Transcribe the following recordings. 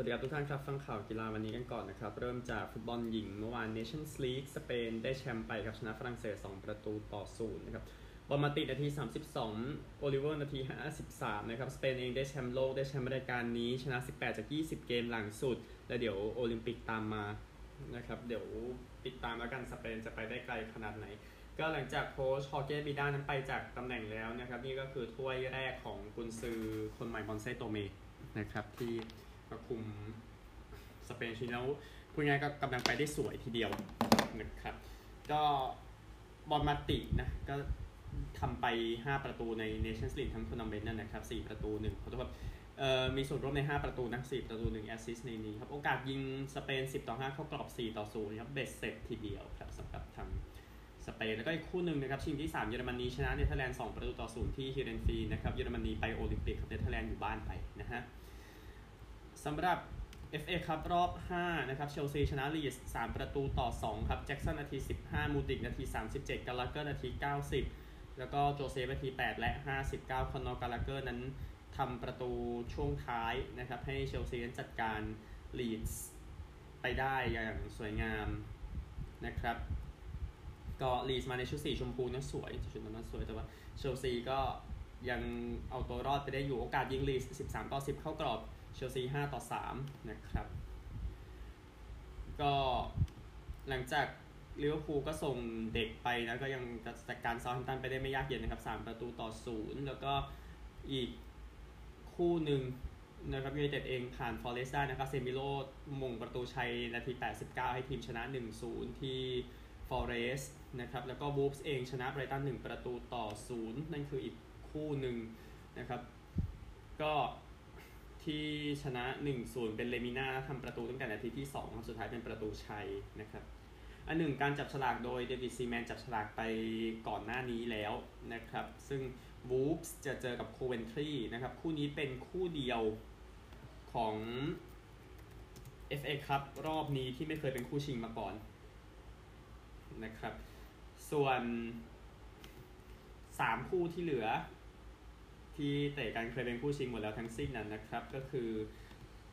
วัสดีครับทุกท่านครับ ฟังข่าวกีฬาวันนี้กันก่อนนะครับ เริ่มจากฟุตบอลหญิงเมื่อวาน Nations League สเปนได้แชมป์ไปครับชนะฝรั่งเศส 2 ประตูต่อศูนย์นะครับบอนมาตินาที 32 โอลิเวอร์นาที 53 นะครับ สเปนเองได้แชมป์โลกได้แชมป์รายการนี้ชนะ 18 จาก 20 เกมหลังสุด แล้วเดี๋ยวโอลิมปิกตามมานะครับเดี๋ยวติดตามแล้วกันสเปนจะไปได้ไกลขนาดไหน ก็หลังจากโค้ชฮอเกบิด้านั้นไปจากตำแหน่งแล้วนะครับนี่ก็คือถ้วยแรกของกุนซือคนใหม่มอนต์เซโตเมนะครับที่ มาคุมสเปนชิแล้วพูดง่ายก็กำลังไปได้สวยทีเดียวนะครับ ก็บอนมาตินะก็ทำไป 5 ประตูใน Nations League ทั้งทัวร์นาเมนต์นั่นนะครับ 4 ประตู 1 ขอโทษครับเอ่อมีส่วนร่วมใน 5 ประตูนะ4ประตู 1 assist ในนี้ครับ โอกาสยิงสเปน 10 ต่อ 5 เข้ากรอบ 4 ต่อ 0 ครับเบ็ดเสร็จทีเดียวครับสำหรับทางสเปน แล้วก็อีกคู่หนึ่งนะครับ ชิงที่ 3 เยอรมนีชนะเนเธอร์แลนด์ 2 ประตูต่อ 0 ที่ฮีเรนวีนนะครับ เยอรมนีไปโอลิมปิกครับเนเธอร์แลนด์อยู่บ้านไปนะฮะ สำหรับ FA ครับรอบ 5 นะครับ เชลซีชนะลีดส์ 3ประตูต่อ 2 ครับ แจ็คสันนาที 15 มูดริกนาที 37 กาลาเกอร์นาที 90 แล้วก็โจเซฟนาที 8 และ 59 คอนนอร์กาลาเกอร์นั้นทำประตูช่วงท้ายนะครับ ให้เชลซีนั้นจัดการลีดส์ไปได้อย่างสวยงามนะครับ ก็ลีดส์มาในชุดสีชมพูนั้นสวย ชุดนั้นสวยแต่ว่าเชลซีก็ยังเอาตัวรอดไปได้อยู่โอกาสยิงลีดส์13 ต่อ 10 เข้ากรอบ เชลซี5ต่อ3นะครับ ก็หลังจากลิเวอร์พูลก็ส่งเด็กไปนะก็ยังจัดการเซาแธมป์ตันไปได้ไม่ยากเย็นนะครับ3ประตูต่อ 0 แล้วก็อีกคู่หนึ่งนะครับยูไนเต็ดเองผ่านฟอเรสต์ได้นะครับเซมิโร่โหม่งประตูชัยนาที 89 ให้ทีมชนะ 1-0 ที่ฟอเรสต์นะครับแล้วก็บูฟส์เองชนะไบรตัน 1 ประตูต่อ 0 นั่นคืออีกคู่หนึ่งนะครับ ก็ ที่ชนะ 1-0 เป็นเลมิน่าทำประตูตั้งแต่นาทีที่2ครับสุดท้ายเป็นประตูชัยนะครับอันหนึ่งการจับฉลากโดยเดวิดซีแมนจับฉลากไปก่อนหน้านี้แล้วนะครับ ซึ่งวูฟส์จะเจอกับโคเวนทรีนะครับ คู่นี้เป็นคู่เดียวของ FA ครับรอบนี้ที่ไม่เคยเป็นคู่ชิงมาก่อนนะครับ ส่วน 3 คู่ที่เหลือ ที่เตะกันเคยเป็นคู่ชิงหมดแล้วทั้งสิ้นนั้นนะครับ ก็คือ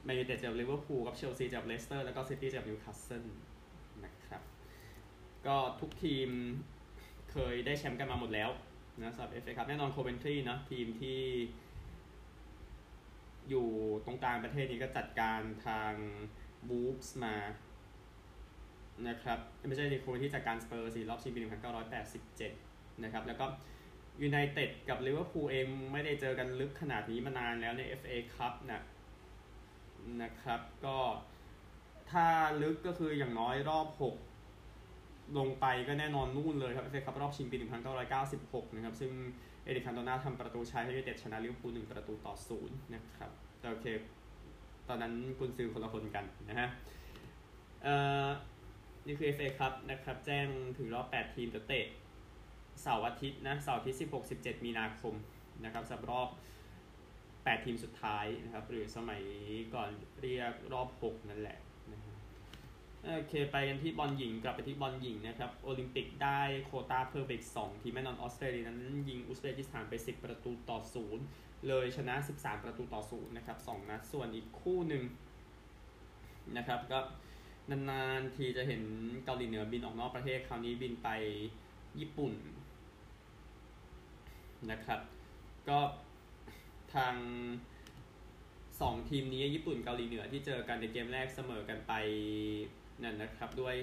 แมนยูไนเต็ดเจอลิเวอร์พูลกับเชลซีเจอเลสเตอร์แล้วก็ซิตี้เจอนิวคาสเซิลนะครับ ก็ทุกทีมเคยได้แชมป์กันมาหมดแล้วนะสำหรับ FA ครับแน่นอนโคเวนทรีนะทีมที่อยู่ตรงกลางประเทศนี้ก็จัดการทางบูฟส์มานะครับไม่ใช่ทีโคที่จัดการสเปอร์สีรอบชิงปี 1987 นะครับแล้วก็ ยูไนเต็ดกับลิเวอร์พูลเองไม่ได้เจอกันลึกขนาดนี้มานานแล้วใน FA ครับนะนะครับก็ถ้าลึกก็คืออย่างน้อยรอบ 6 ลงไปก็แน่นอนนู่นเลยครับ FA ครับรอบชิงปี 1996 นะครับ ซึ่งเอริคันโตนาทำประตูชัยให้ยูไนเต็ดชนะลิเวอร์พูล1ประตูต่อ 0 นะครับ แต่โอเค ตอนนั้นกุนซือคนละคนกันนะฮะเอ่อนี่คือ FA ครับนะครับ แจ้งถึงรอบ 8 ทีมจะเตะ เสาร์อาทิตย์นะเสาร์อาทิตย์ 16 17 มีนาคมนะครับสำหรับรอบ 8 ทีมสุดท้ายนะครับ หรือสมัยก่อนเรียกรอบ 6 นั่นแหละนะโอเค ไปกันที่บอลหญิง กลับไปที่บอลหญิงนะครับ โอลิมปิกได้โควตาเพิ่มไปอีก 2 ทีมแน่นอนออสเตรเลียนั้นยิงอุซเบกิสถานไป 10 ประตูต่อ 0 เลยชนะ 13 ประตูต่อ 0 นะครับ 2 นัด ส่วนอีกคู่หนึ่งนะครับก็นานๆทีจะเห็นเกาหลีเหนือบินออกนอกประเทศคราวนี้บินไปญี่ปุ่น นะครับ ก็ทาง 2 ทีมนี้ญี่ปุ่นเกาหลีเหนือที่เจอกันในเกมแรกเสมอกันไปนั่นนะครับด้วย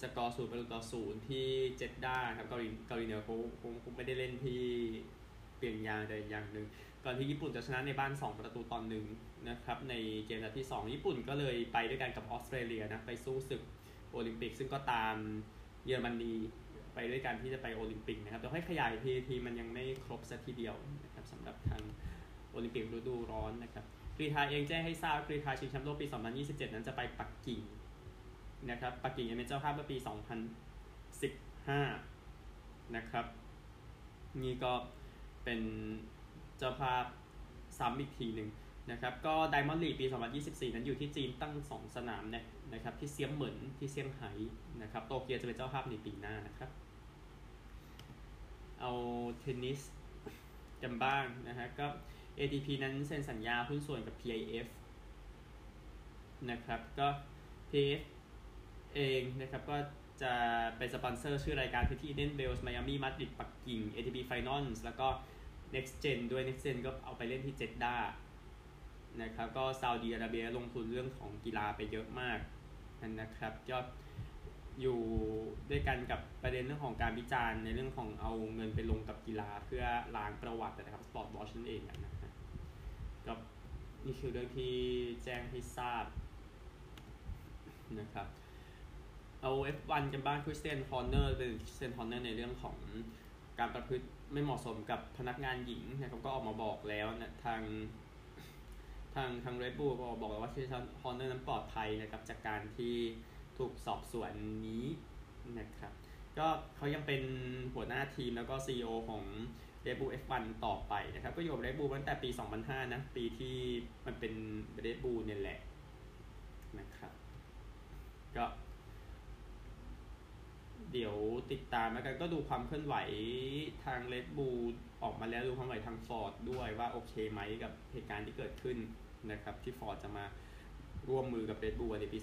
สกอร์ศูนย์ประตูต่อศูนย์ที่เจ็ดด้าครับเกาหลีเกาหลีเหนือเขาคงไม่ได้เล่นที่เปลี่ยนยางใดอย่างหนึ่งก่อนที่ญี่ปุ่นจะชนะในบ้าน 2 ประตูตอนหนึ่งนะครับในเกมนัดที่ 2 ญี่ปุ่นก็เลยไปด้วยกันกับออสเตรเลียนะไปสู้ศึกโอลิมปิก ซึ่งก็ตามเยอรมนี ไปด้วยกันที่จะไปโอลิมปิกนะครับแต่ให้ขยายทีทีมันยังไม่ครบสักทีเดียวนะครับสำหรับทางโอลิมปิกฤดูร้อนนะครับกรีฑาเองแจ้งให้ทราบกรีฑาชิงแชมป์โลกปี 2027 นั้นจะไปปักกิ่งนะครับปักกิ่งยังเป็นเจ้าภาพเมื่อปี 2015 นะครับ นี่ก็เป็นเจ้าภาพซ้ำอีกทีหนึ่ง นะครับก็ไดมอนด์ลีปี 2024 นั้นอยู่ที่จีนตั้ง 2 สนามเนี่ยนะครับที่เซียมเหมินที่เซี่ยงไฮ้นะครับโตเกียวจะเป็นเจ้าภาพในปีหน้านะครับเอาเทนนิสกันบ้างนะฮะก็ ATP นั้นเซ็นสัญญาหุ้นส่วนกับ PIF นะครับก็ PF เองนะครับก็จะเป็นสปอนเซอร์ชื่อรายการที่ Eden Bells Miami Madrid ปักกิ่ง ATP Finals แล้วก็ Next Gen ด้วย Next Gen ก็เอาไปเล่นที่เจด้า นะครับก็ซาอุดีอาระเบียลงทุนเรื่องของกีฬาไปเยอะมากนะครับก็อยู่ด้วยกันกับประเด็นเรื่องของการวิจารณ์ในเรื่องของเอาเงินไปลงกับกีฬาเพื่อล้างประวัตินะครับ sportswash นั่นเองนะฮะก็นี่คือเรื่องที่แจ้งให้ทราบนะครับเอา F1 กันบ้างคริสเตียนฮอร์เนอร์เป็นคริสเตียนฮอร์เนอร์ในเรื่องของการประพฤติไม่เหมาะสมกับพนักงานหญิงนะครับก็ออกมาบอกแล้วนะทาง ทางทางเรดบูลก็บอกว่าคริสเตียนฮอร์เนอร์นั้นปลอดภัยนะครับจากการที่ถูกสอบสวนนี้นะครับก็เขายังเป็นหัวหน้าทีมแล้วก็ CEO ของเรดบูล F1 ต่อไปนะครับ ก็อยู่กับเรดบูลตั้งแต่ปี 2005 นะ ปีที่มันเป็นเรดบูลเนี่ยแหละนะครับก็ เดี๋ยวติดตามแล้วกันก็ดูความเคลื่อนไหวทางเลดบูออกมาแล้วดูความเคลื่อนไหวทางฟอร์ดด้วยว่าโอเคไหมกับเหตุการณ์ที่เกิดขึ้นนะครับ ที่ฟอร์ดจะมาร่วมมือกับเลดบูในปี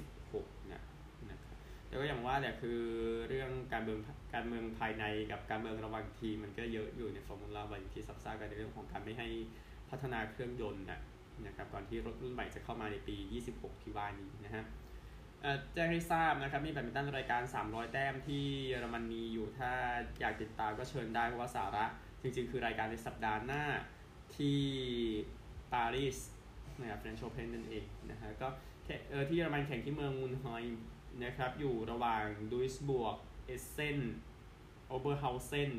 2026นะนะครับแล้วก็อย่างว่าแหละคือเรื่องการเมืองการเมืองภายในกับการเมืองระหว่างทีมมันก็เยอะอยู่ในฟอร์มูล่าวันที่ซับซ้อนกันในเรื่องของการไม่ให้พัฒนาเครื่องยนต์นะนะครับก่อนที่รถรุ่นใหม่จะเข้ามาในปี 26 ที่ว่านี้นะฮะ แจ้งให้ทราบนะครับ มีแบดมินตันรายการ 300 แต้มที่เยอรมนีอยู่ถ้าอยากติดตามก็เชิญได้ เพราะว่าสาระ จริงๆ คือรายการในสัปดาห์หน้าที่ปารีสนะครับเฟรนช์โอเพนนั่นเองนะฮะก็เออที่เยอรมันแข่งที่เมืองมึลไฮม์นะครับ อยู่ระหว่างดุยส์บวร์กเอสเซนโอเบอร์เฮาเซน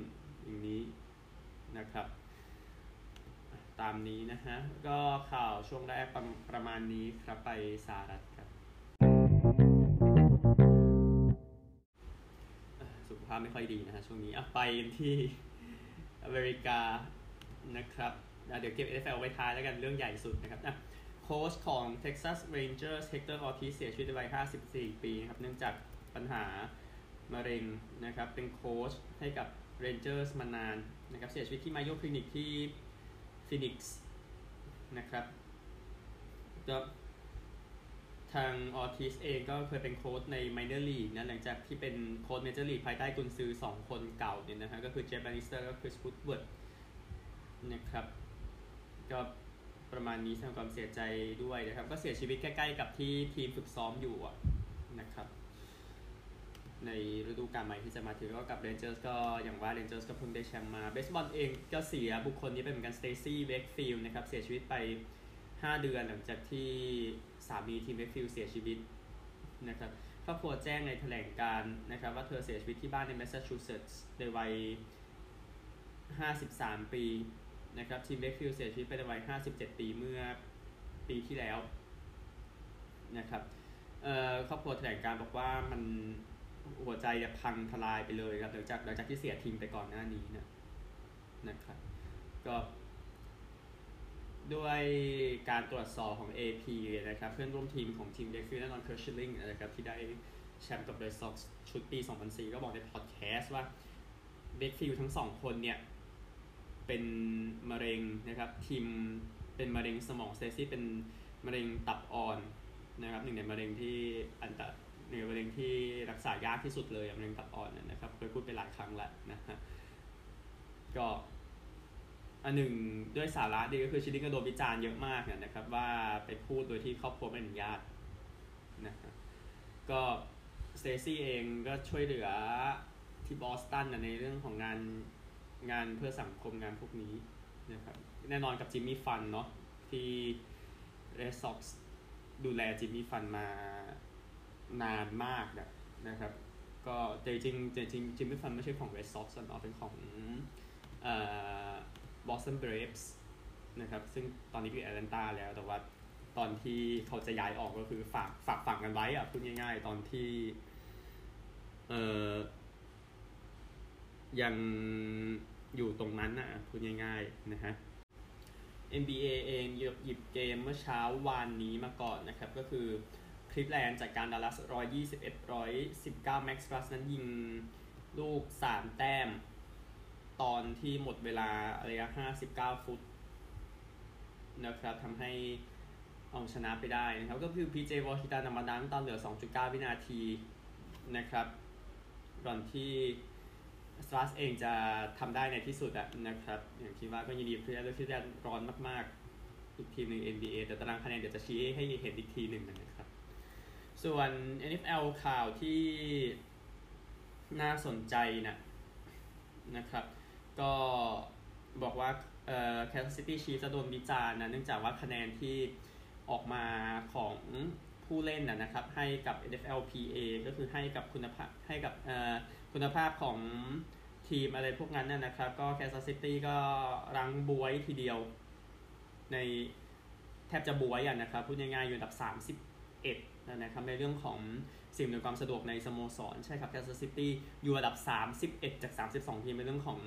อย่างนี้นะครับ ตามนี้นะฮะ ก็ข่าวช่วงแรกประประมาณนี้ครับไปสหรัฐ ภาพไม่ค่อยดีนะฮะช่วงนี้อะไปที่อเมริกานะครับเดี๋ยวเก็บ NFL ไว้ท้ายแล้วกันเรื่องใหญ่สุดนะครับอะโค้ชของ Texas Rangers Hector Ortiz เสียชีวิตวัย 54 ปีนะครับเนื่องจากปัญหามะเร็งนะครับเป็นโค้ชให้กับ Rangers มานานนะครับเสียชีวิตที่มาโยคลินิกที่ฟีนิกซ์นะครับ ทางออร์ติซเองก็เคยเป็นโค้ชใน minor league นะหลังจากที่เป็นโค้ช major league ภายใต้กุนซือ 2 คนเก่าเนี่ยนะฮะก็คือเจฟแบนิสเตอร์ก็คือคริสวูดเวิร์ดนะครับก็ประมาณนี้แสดงความเสียใจด้วยนะครับ ก็เสียชีวิตใกล้ๆกับที่ทีมฝึกซ้อมอยู่นะครับ ในฤดูกาลใหม่ที่จะมาถึงก็กับเรนเจอร์สก็อย่างว่าเรนเจอร์สก็เพิ่งได้แชมป์มาเบสบอลเองก็เสียบุคคลนี้เป็นเหมือนกันสเตซี่เวกฟิลด์นะครับเสียชีวิตไป 5 เดือนหลังจากที่สามีทิมเวกฟิลด์เสียชีวิตนะครับครอบครัวแจ้งในแถลงการณ์นะครับว่าเธอเสียชีวิตที่บ้านในแมสซาชูเซตส์ในวัย 53 ปีนะครับทิมเวกฟิลด์เสียชีวิตไปในวัย 57 ปีเมื่อปีที่แล้วนะครับครอบครัวแถลงการณ์บอกว่ามันหัวใจจะพังทลายไปเลยครับหลังจากหลังจากที่เสียทิมไปก่อนหน้านี้นะนะครับก็ ด้วยการตรวจสอบของ AP นะครับ เพื่อนร่วมทีมของทิมเวกฟิลด์แน่นอนเคิร์ตชิลลิงนะครับ ที่ได้แชมป์กับเรดซ็อกซ์ชุดปี 2004 ก็บอกในพอดแคสต์ว่าเวกฟิลด์ทั้งสองคนเนี่ย เป็นมะเร็งนะครับ ทิมเป็นมะเร็งสมองสเตซี่เป็นมะเร็งตับอ่อนนะครับหนึ่งในมะเร็งที่อันตรหนึ่งในมะเร็งที่รักษายากที่สุดเลยมะเร็งตับอ่อนนะครับเคยพูดไปหลายครั้งแล้วนะฮะก็ อันหนึ่งด้วยสาระดีก็คือชิลลิงก็โดนวิจารณ์เยอะมากนะครับว่าไปพูดโดยที่ครอบครัวไม่อนุญาตนะฮะก็สเตซี่เองก็ช่วยเหลือที่บอสตันในเรื่องของงานงานเพื่อสังคมงานพวกนี้นะครับแน่นอนกับจิมมี่ฟันด์เนาะที่เรดซ็อกซ์ดูแลจิมมี่ฟันด์มานานมากนะครับ ก็จริงจริงจิมมี่ฟันไม่ใช่ของเรดซ็อกซ์เนาะเป็นของบอส ตันเบรฟส์นะครับซึ่งตอนนี้อยู่แอตแลนตาแล้วแต่ว่าตอนที่เขาจะย้ายออกก็คือฝากฝากฝังกันไว้อะพูดง่ายๆ ตอนที่เอ่อยังอยู่ตรงนั้นนะพูดง่ายๆนะฮะ NBA เองหยิบเกมเมื่อเช้าวานนี้มาก่อนนะครับ ก็คือคลีฟแลนด์จัดการดัลลัส121 119 แม็กซ์สตรัสนั้นยิงลูก 3 แต้ม ตอนที่หมดเวลาระยะ 59 ฟุตนะครับทำให้เอาชนะไปได้นะครับ ก็คือ PJ วอชิงตันนำมาดังตอนเหลือ 2.9 วินาทีนะครับก่อนที่สตรัสเองจะทำได้ในที่สุดอะนะครับ อย่างที่ว่าก็ยินดีเพื่อนที่จะร้อนมาก ๆ อีกทีหนึ่ง NBA แต่ตารางคะแนนเดี๋ยวจะชี้ให้เห็นอีกทีหนึ่งนะครับ ส่วน NFL ข่าวที่น่าสนใจนะนะครับ ก็บอกว่าเอ่อ Kansas City Chiefs จะโดนวิจารณ์นะเนื่องจากว่าคะแนนที่ออกมาของผู้เล่นนะนะครับให้กับ NFLPA ก็คือให้กับคุณภาพให้กับเอ่อคุณภาพของทีมอะไรพวกนั้นนะนะครับ ก็ Kansas City ก็รังบวยทีเดียว ในแทบจะบวยอะนะครับ พูดง่ายๆอยู่อันดับ 31 นะครับในเรื่องของ สิ่งอำนวยความสะดวกในสโมสร ใช่ครับ Kansas City อยู่อันดับ 31 จาก 32 ทีมในเรื่องของ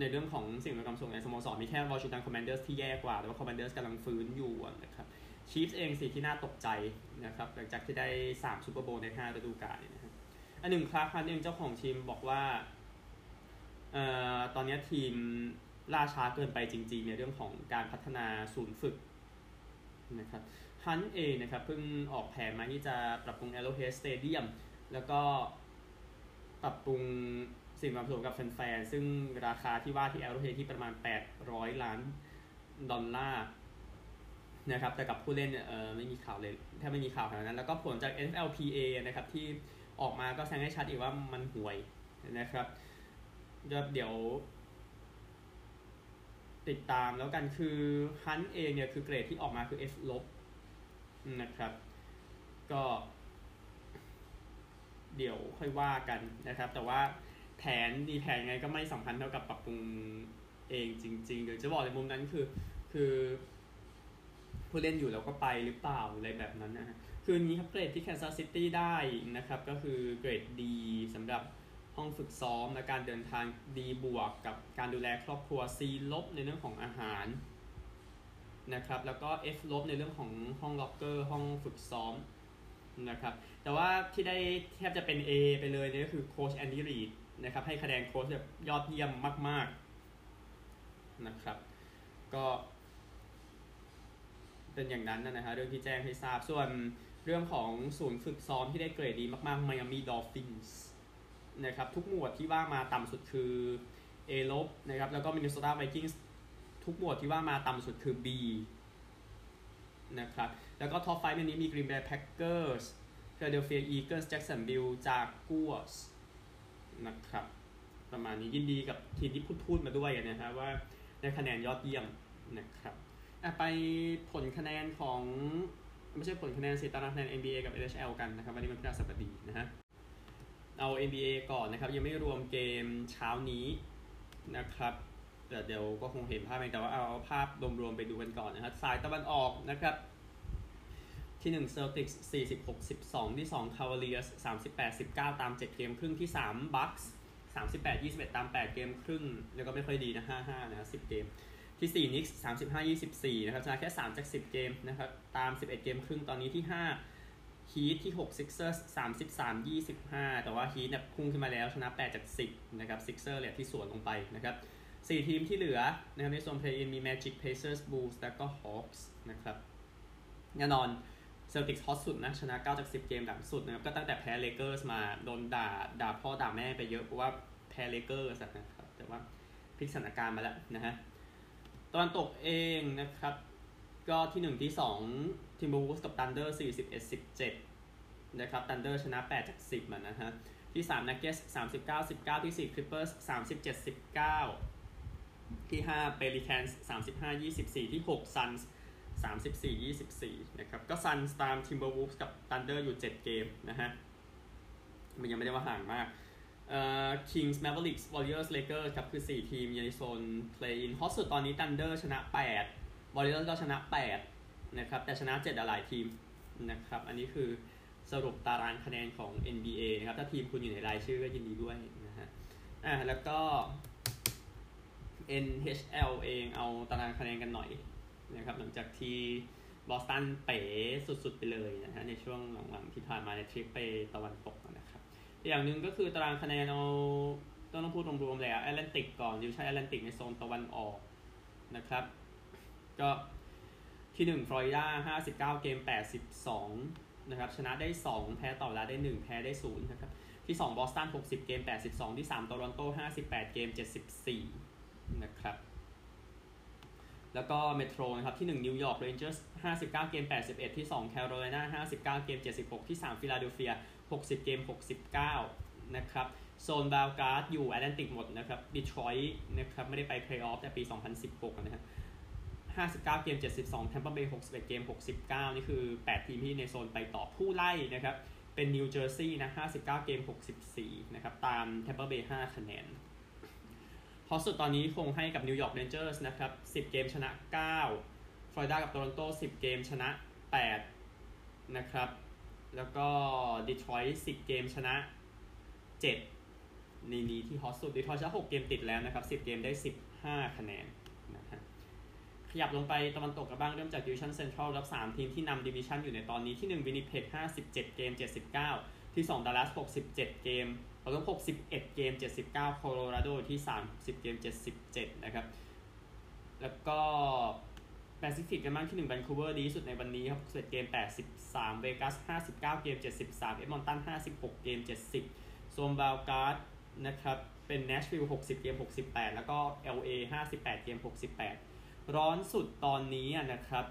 ในเรื่องของสิ่งอำนวยความสะดวกในสโมสร มีแค่ Washington Commanders ที่แย่กว่า แต่ว่า Commanders กำลังฟื้นอยู่นะครับ Chiefs เองสิที่น่าตกใจนะครับหลังจากที่ได้ 3 ซูเปอร์โบว์ใน5ฤดูกาลนะครับอันหนึ่งคลาร์กฮันต์เองเจ้าของทีมบอกว่าเอ่อตอนนี้ทีมล่าช้าเกินไปจริงๆในเรื่องของการพัฒนาศูนย์ฝึกนะครับ ฮันต์เองนะครับเพิ่งออกแผนมาที่จะปรับปรุง Arrowhead Stadium แล้วก็ปรับปรุงสิ่งความสะดวกกับแฟนๆ ซึ่งราคาที่ว่าที่ Arrowhead ที่ประมาณ 800 ล้านดอลลาร์นะครับแต่กับผู้เล่นเนี่ยเอไม่มีข่าวเลยแทบไม่มีข่าวขนาดนั้น แล้วก็ผลจาก NFLPA นะครับที่ออกมาก็แสดงให้ชัดอีกว่ามันห่วยนะครับเดี๋ยว ติดตามแล้วกันคือฮันเองเนี่ยคือเกรดที่ออกมาคือ F ลบ นะครับ ก็เดี๋ยวค่อยว่ากันนะครับ แต่ว่าแผนดีแผนไงก็ไม่สำคัญเท่ากับปรับปรุงเองจริงๆเดี๋ยวจะบอกในมุมนั้นคือ คือผู้เล่นอยู่แล้วก็ไปหรือเปล่าอะไรแบบนั้นนะฮะคือนี้ครับเกรดที่แคนซัสซิตี้ได้นะครับ ก็คือเกรด D สำหรับห้องฝึกซ้อมและการเดินทาง D บวกกับการดูแลครอบครัว C ลบในเรื่องของอาหาร นะครับแล้วก็ F ลบในเรื่องของห้องล็อกเกอร์ห้องฝึกซ้อมนะครับแต่ว่าที่ได้แทบจะเป็น A ไปเลยเนี่ยก็คือโค้ชแอนดี้รีดนะครับให้คะแนนโค้ชแบบยอดเยี่ยมมาก ๆนะครับก็เป็นอย่างนั้นนะฮะเรื่องที่แจ้งให้ทราบส่วนเรื่องของศูนย์ฝึกซ้อมที่ได้เกรดดีมากๆ Miami Dolphins นะครับทุกหมวดที่ว่ามาต่ำสุดคือ A ลบนะครับแล้วก็ Minnesota Vikings ทุกหมวดที่ว่ามาต่ำสุดคือ B นะครับ แล้วก็ท็อปไฟในนี้มี Green Bay Packers Philadelphia Eagles Jacksonville Jaguars นะครับ ประมาณนี้ยินดีกับทีมที่พูดพูดมาด้วยนะครับว่าได้คะแนนยอดเยี่ยมนะครับไปผลคะแนนของไม่ใช่ผลคะแนนสิตารางคะแนน NBA กับ NHL กันนะครับ วันนี้มันพฤหัสบดีนะฮะเอา NBA ก่อนนะครับ ยังไม่รวมเกมเช้านี้นะครับ แต่เดี๋ยวก็คงเห็นภาพเองแต่ว่าเอาภาพรวมๆไปดูกันก่อนนะครับ สายตะวันออกนะครับ ที่1 Celtics 46 12ที่ 2 Cavaliers 38 19 ตาม 7 เกมครึ่งที่ 3 Bucks 38 21 ตาม 8 เกมครึ่ง แล้วก็ไม่ค่อยดีนะ 5-5 นะ 10 เกม ที่ 4 Knicks 35 24 นะครับชนะแค่ 3 จาก 10 เกมนะครับ ตาม 11 เกมครึ่งตอนนี้ที่ 5 Heat ที่ 6 Sixers 33 25 แต่ว่า Heat เนี่ยพุ่งขึ้นมาแล้วชนะ 8 จาก 10 นะครับ Sixers เนี่ยที่สวนลงไปนะครับ 4 ทีมที่เหลือนะครับในโซน Play-in มี Magic Pacers Bulls แล้วก็ Hawks นะครับแน่นอนเซลติกฮอตสุดนะ ชนะ 9 จาก 10 เกมหลังสุดนะครับ ก็ตั้งแต่แพ้เลเกอร์สมาโดนด่าด่าพ่อด่าแม่ไปเยอะ เพราะว่าแพ้เลเกอร์สนะครับ แต่ว่าพลิกสถานการณ์มาแล้วนะฮะตอนตกเองนะครับ ก็ที่ 1 ที่ 2 Timberwolves กับ Thunder 41 17 นะครับ Thunder ชนะ 8 จาก 10มันนะฮะที่3 Nuggets 39 19 ที่4 Clippers 37 19 ที่5 Pelicans 35 24 ที่ 6 Suns 34 24 นะครับ ก็ Suns ตาม Timberwolves กับ Thunder อยู่ 7 เกมนะฮะ มันยังไม่ได้ว่าห่างมากเอ่อ Kings Mavericks Warriors Lakers ครับ คือ 4 ทีมอยู่ในโซน play-in ฮอตสุดตอนนี้ Thunder ชนะ 8 Warriors ก็ชนะ 8 นะครับ แต่ชนะ 7 หลายทีมนะครับ อันนี้คือสรุปตารางคะแนนของ NBA นะครับ ถ้าทีมคุณอยู่ในรายชื่อก็ยินดีด้วยนะฮะ อ่าแล้วก็ NHL เองเอาตารางคะแนนกันหน่อยนะครับหลังจากที่บอสตันเป๋สุดๆไปเลยนะฮะในช่วงหลังๆที่ผ่านมาในทริปไปตะวันตกนะครับอย่างหนึ่งก็คือตารางคะแนนเอาต้องพูดรวมๆแล้วแอตแลนติกก่อนดิวิชั่นแอตแลนติกในโซนตะวันออกนะครับ ก็ที่1ฟลอริดา59 เกม 82 นะครับ ชนะได้ 2 แพ้ต่อเวลาได้ 1 แพ้ได้0นะครับ ที่ 2 บอสตัน 60 เกม 82 ที่ 3 โตรอนโต 58 เกม 74 นะครับ แล้วก็เมโทรนะครับที่ 1 นิวยอร์กเรนเจอร์ส59 เกม 81 ที่ 2 แคโรไลนา59 เกม 76 ที่ 3 ฟิลาเดลเฟีย 60 เกม 69 นะครับ โซน wild card อยู่แอตแลนติกหมดนะครับดีทรอยต์นะครับไม่ได้ไปเพลย์ออฟแต่ปี 2016 นะครับ59 เกม 72 Tampa Bay 61 เกม 69 นี่คือ 8 ทีมที่ในโซนไปต่อผู้ไล่นะครับ เป็นนิวเจอร์ซีย์นะ 59 เกม 64 นะครับ ตาม Tampa Bay 5 คะแนน ฮอตสุดตอนนี้คงให้กับนิวยอร์กเรนเจอร์สนะครับ 10 เกมชนะ 9 ฟลอริดากับโตรอนโต 10 เกมชนะ 8 นะครับ แล้วก็ดีทรอยต์10 เกมชนะ 7 นี่นี้ที่ฮอตสุดดีทรอยต์ชนะ 6 เกมติดแล้วนะครับ 10 เกมได้ 15 คะแนนนะฮะขยับลงไปตะวันตกกันบ้างเริ่มจากดิวิชั่นเซ็นทรัลครับ 3 ทีมที่นำดิวิชั่นอยู่ในตอนนี้ที่ 1 วินนิเพก57 เกม 79 ที่ 2 ดัลลัส 67 เกม เราต้อง61เกม 79 โคโลราโดที่ 30 เกม 77 นะครับ แล้วก็แปซิฟิกกันบ้างที่1 v วนคูเวอร์ดีสุดในวันนี้ครับ61เกม 83 เวกัส 59 เกม 73 เอดมอนตัน 56 เกม 70 โซน wild card นะครับ เป็นแนชวิลล์60 เกม 68 แล้วก็ LA 58 เกม 68 ร้อนสุดตอนนี้นะครับ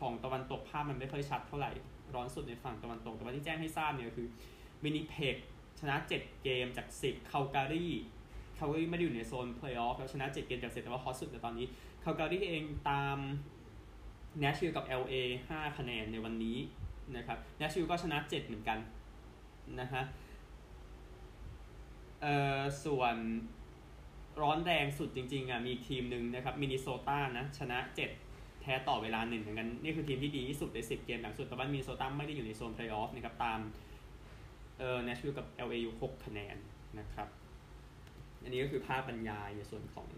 ของตะวันตกภาพมันไม่ค่อยชัดเท่าไหร่ ร้อนสุดในฝั่งตะวันตก แต่ว่าที่แจ้งให้ทราบเนี่ยคือวินนิเพก ชนะ 7 เกมจาก 10 คาลการีคาลการีไม่ได้อยู่ในโซนเพลย์ออฟแล้วชนะ 7 เกมจาก10แต่ว่าฮอตสุดในตอนนี้คาลการีเองตามแนชวิลล์กับ LA 5 คะแนนในวันนี้นะครับแนชวิลล์ก็ชนะ 7 เหมือนกันนะฮะเอ่อส่วนร้อนแรงสุดจริงๆอะมีทีมหนึ่งนะครับมินนิโซตานะชนะ 7 แพ้ต่อเวลาหนึ่งเหมือนกัน นี่คือทีมที่ดีที่สุดใน 10 เกมหลังสุดแต่ว่ามินนิโซตาไม่ได้อยู่ในโซนเพลย์ออฟนะครับตาม เอ่อแนชวิลล์กับ LA อยู่6คะแนนนะครับ อันนี้ก็คือภาพบรรยายในส่วนของ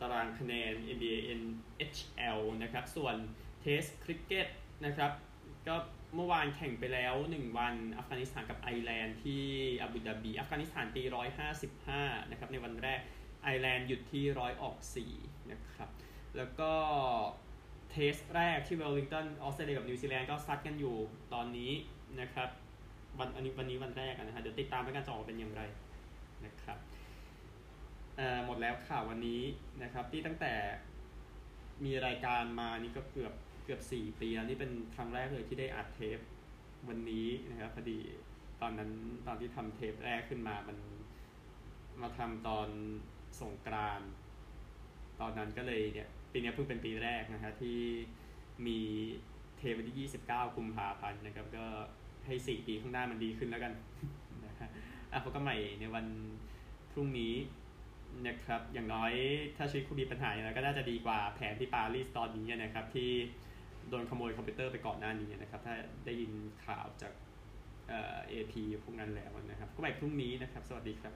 ตารางคะแนน NBA NHL นะครับ ส่วนtest คริกเก็ตนะครับก็เมื่อวานแข่งไปแล้ว 1 วันอัฟกานิสถานกับไอร์แลนด์ที่อาบูดาบีอัฟกานิสถานตี 155 นะครับ ในวันแรกไอร์แลนด์หยุดที่ร้อยออก 4 นะครับ แล้วก็ test แรกที่เวลลิงตันออสเตรเลียกับนิวซีแลนด์ก็ซัดกันอยู่ตอนนี้นะครับ วันอันนี้วันนี้วันแรกนะฮะเดี๋ยวติดตามไปกันจะออกเป็นอย่างไรนะครับหมดแล้วข่าววันนี้นะครับ ที่ตั้งแต่มีรายการมานี่ก็เกือบเกือบสี่ปีแล้วนี่เป็นครั้งแรกเลยที่ได้อัดเทปวันนี้นะครับพอดีตอนนั้นตอนที่ทำเทปแรกขึ้นมามันมาทำตอนสงกรานต์ตอนนั้นก็เลยเนี่ยปีนี้เพิ่งเป็นปีแรกนะฮะที่มีเทปวันที่ 29 กุมภาพันธ์นะครับก็ ให้4ปีข้างหน้ามันดีขึ้นแล้วกันนะฮะอะพบกันใหม่ในวันพรุ่งนี้นะครับอย่างน้อยถ้าชีวิตคุณมีปัญหาอย่างไรก็น่าจะดีกว่าแผนที่ปารีสตอนนี้นะครับ ที่โดนขโมยคอมพิวเตอร์ไปก่อนหน้านี้นะครับ ถ้าได้ยินข่าวจากเอ่อ AP พวกนั้นแล้วนะครับ ก็ไปพรุ่งนี้นะครับ สวัสดีครับ